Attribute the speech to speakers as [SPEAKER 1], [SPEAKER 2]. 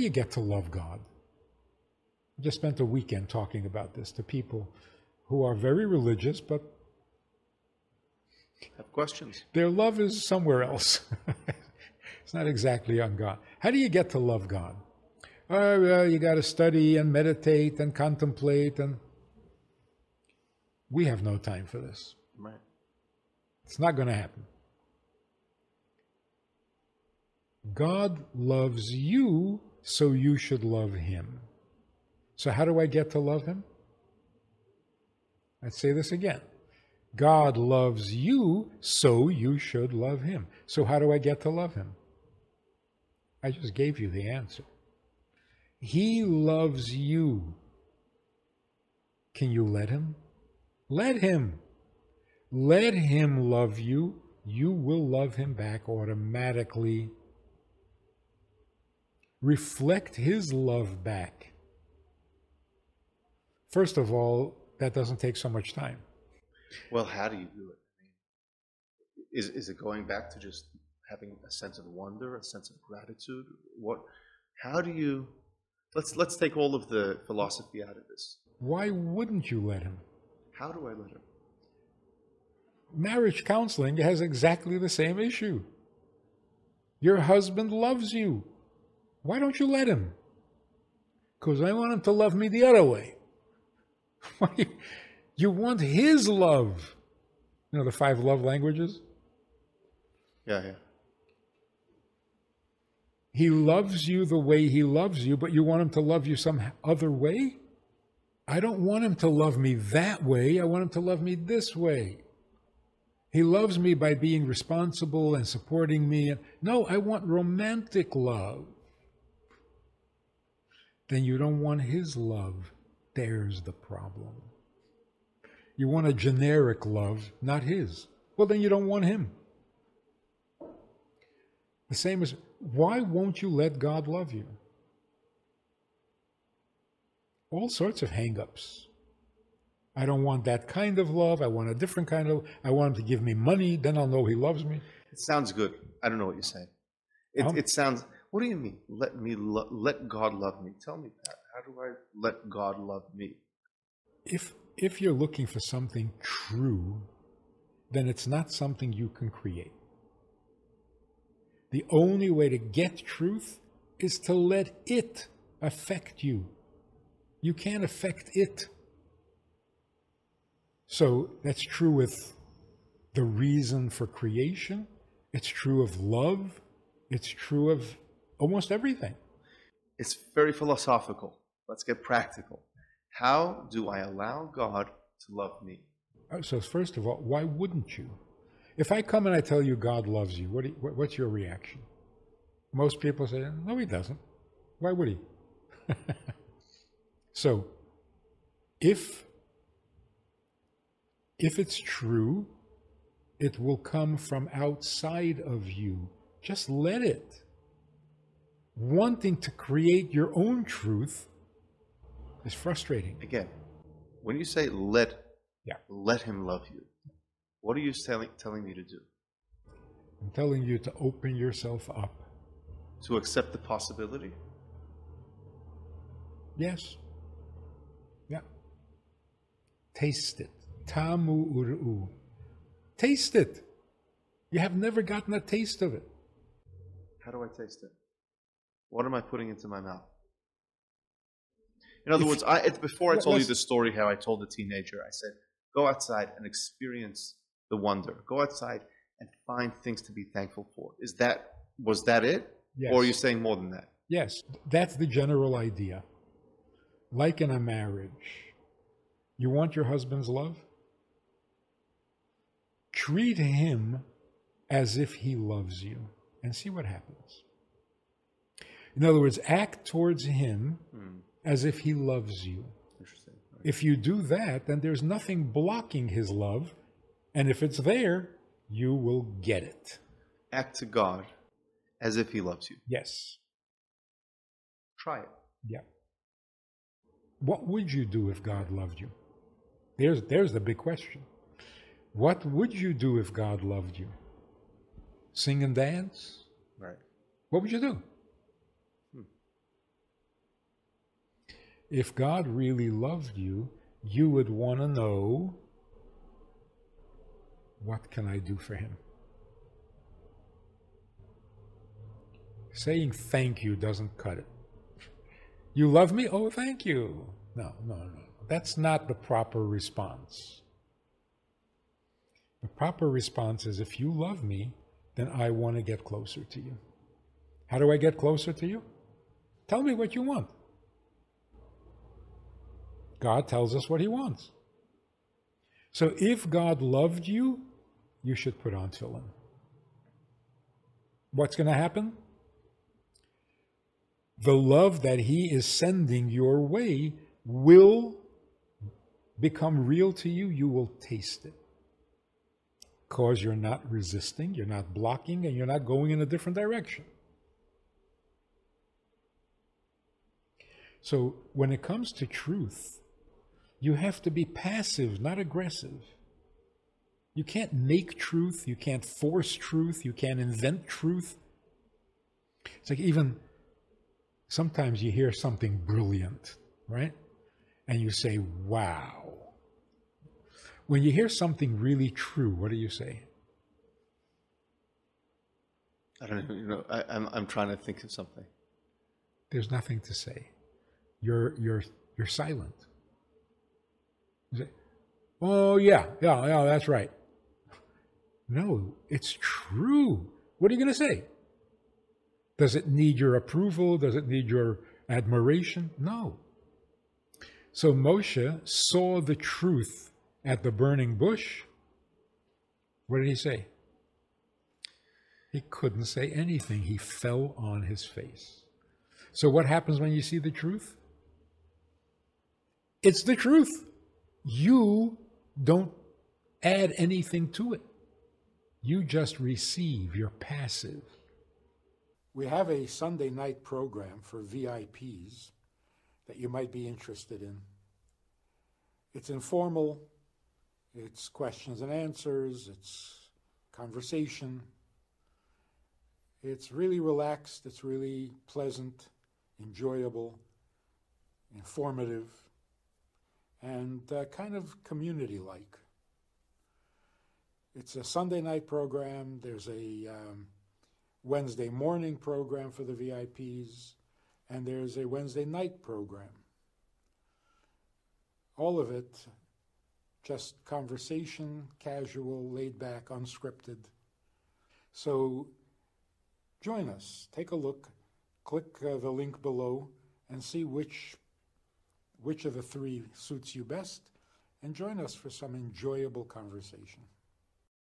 [SPEAKER 1] do you get to love God? I just spent a weekend talking about this to people who are very religious, but
[SPEAKER 2] have questions.
[SPEAKER 1] Their love is somewhere else. it's not exactly on God. How do you get to love God? Oh, well, you got to study and meditate and contemplate, and we have no time for this.
[SPEAKER 2] Right.
[SPEAKER 1] It's not going to happen. God loves you, so you should love him. So, how do I get to love him? I'd say this again. God loves you, so you should love him. So, how do I get to love him? I just gave you the answer. He loves you. Can you let him? Let him. Let him love you. You will love him back automatically. Reflect his love back. First of all, that doesn't take so much time.
[SPEAKER 2] Well, how do you do it? I mean, is is it going back to just having a sense of wonder, a sense of gratitude? What? How do you? Let's let's take all of the philosophy out of this.
[SPEAKER 1] Why wouldn't you let him?
[SPEAKER 2] How do I let him?
[SPEAKER 1] Marriage counseling has exactly the same issue. Your husband loves you. Why don't you let him? Because I want him to love me the other way. You want his love. You know the five love languages?
[SPEAKER 2] Yeah, yeah.
[SPEAKER 1] He loves you the way he loves you, but you want him to love you some other way? I don't want him to love me that way. I want him to love me this way. He loves me by being responsible and supporting me. No, I want romantic love. Then you don't want his love. There's the problem. You want a generic love, not his. Well, then you don't want him. The same as why won't you let God love you? All sorts of hangups. I don't want that kind of love. I want a different kind of. I want him to give me money. Then I'll know he loves me.
[SPEAKER 2] It sounds good. I don't know what you're saying. It, um, it sounds. What do you mean? Let me lo- let God love me. Tell me that. How do I let God love me?
[SPEAKER 1] If if you're looking for something true, then it's not something you can create. The only way to get truth is to let it affect you. You can't affect it. So that's true with the reason for creation, it's true of love, it's true of almost everything.
[SPEAKER 2] It's very philosophical. Let's get practical. How do I allow God to love me?
[SPEAKER 1] Uh, so, first of all, why wouldn't you? If I come and I tell you God loves you, what you, what's your reaction? Most people say, no, he doesn't. Why would he? so, if if it's true, it will come from outside of you. Just let it. Wanting to create your own truth is frustrating.
[SPEAKER 2] Again, when you say let yeah. let him love you, what are you telling telling me to do?
[SPEAKER 1] I'm telling you to open yourself up.
[SPEAKER 2] To accept the possibility?
[SPEAKER 1] Yes. Yeah. Taste it. Tamu uru. Taste it. You have never gotten a taste of it.
[SPEAKER 2] How do I taste it? What am I putting into my mouth? In other if, words, I, before I told you the story how I told the teenager, I said, go outside and experience the wonder. Go outside and find things to be thankful for. Is that was that it? Yes. Or are you saying more than that?
[SPEAKER 1] Yes, that's the general idea. Like in a marriage, you want your husband's love? Treat him as if he loves you and see what happens. In other words, act towards him hmm as if he loves you. Interesting. If you do that, then there's nothing blocking his love. And if it's there, you will get it.
[SPEAKER 2] Act to God as if he loves you.
[SPEAKER 1] Yes.
[SPEAKER 2] Try it.
[SPEAKER 1] Yeah. What would you do if God loved you? There's, there's the big question. What would you do if God loved you? Sing and dance?
[SPEAKER 2] Right.
[SPEAKER 1] What would you do? If God really loved you, you would want to know what can I do for him? Saying thank you doesn't cut it. You love me? Oh, thank you. No, no, no. That's not the proper response. The proper response is if you love me, then I want to get closer to you. How do I get closer to you? Tell me what you want. God tells us what he wants. So if God loved you, you should put on tefillin. What's going to happen? The love that he is sending your way will become real to you. You will taste it. Because you're not resisting, you're not blocking, and you're not going in a different direction. So when it comes to truth, you have to be passive, not aggressive. You can't make truth, you can't force truth, you can't invent truth. It's like even sometimes you hear something brilliant, right? And you say, wow. When you hear something really true, what do you say?
[SPEAKER 2] I don't know. You know, I, I'm I'm trying to think of something.
[SPEAKER 1] There's nothing to say. You're you're you're silent. Oh yeah, yeah, yeah, that's right. No, it's true. What are you going to say? Does it need your approval? Does it need your admiration? No. So Moshe saw the truth at the burning bush. What did he say? He couldn't say anything. He fell on his face. So, what happens when you see the truth? It's the truth. You don't add anything to it. You just receive, you're passive.
[SPEAKER 3] We have a Sunday night program for VIPs that you might be interested in. It's informal, it's questions and answers, it's conversation. It's really relaxed, it's really pleasant, enjoyable, informative, and uh, kind of community like. It's a Sunday night program. There's a um, Wednesday morning program for the VIPs, and there's a Wednesday night program. All of it just conversation, casual, laid back, unscripted. So join us. Take a look. Click uh, the link below and see which which of the three suits you best and join us for some enjoyable conversation.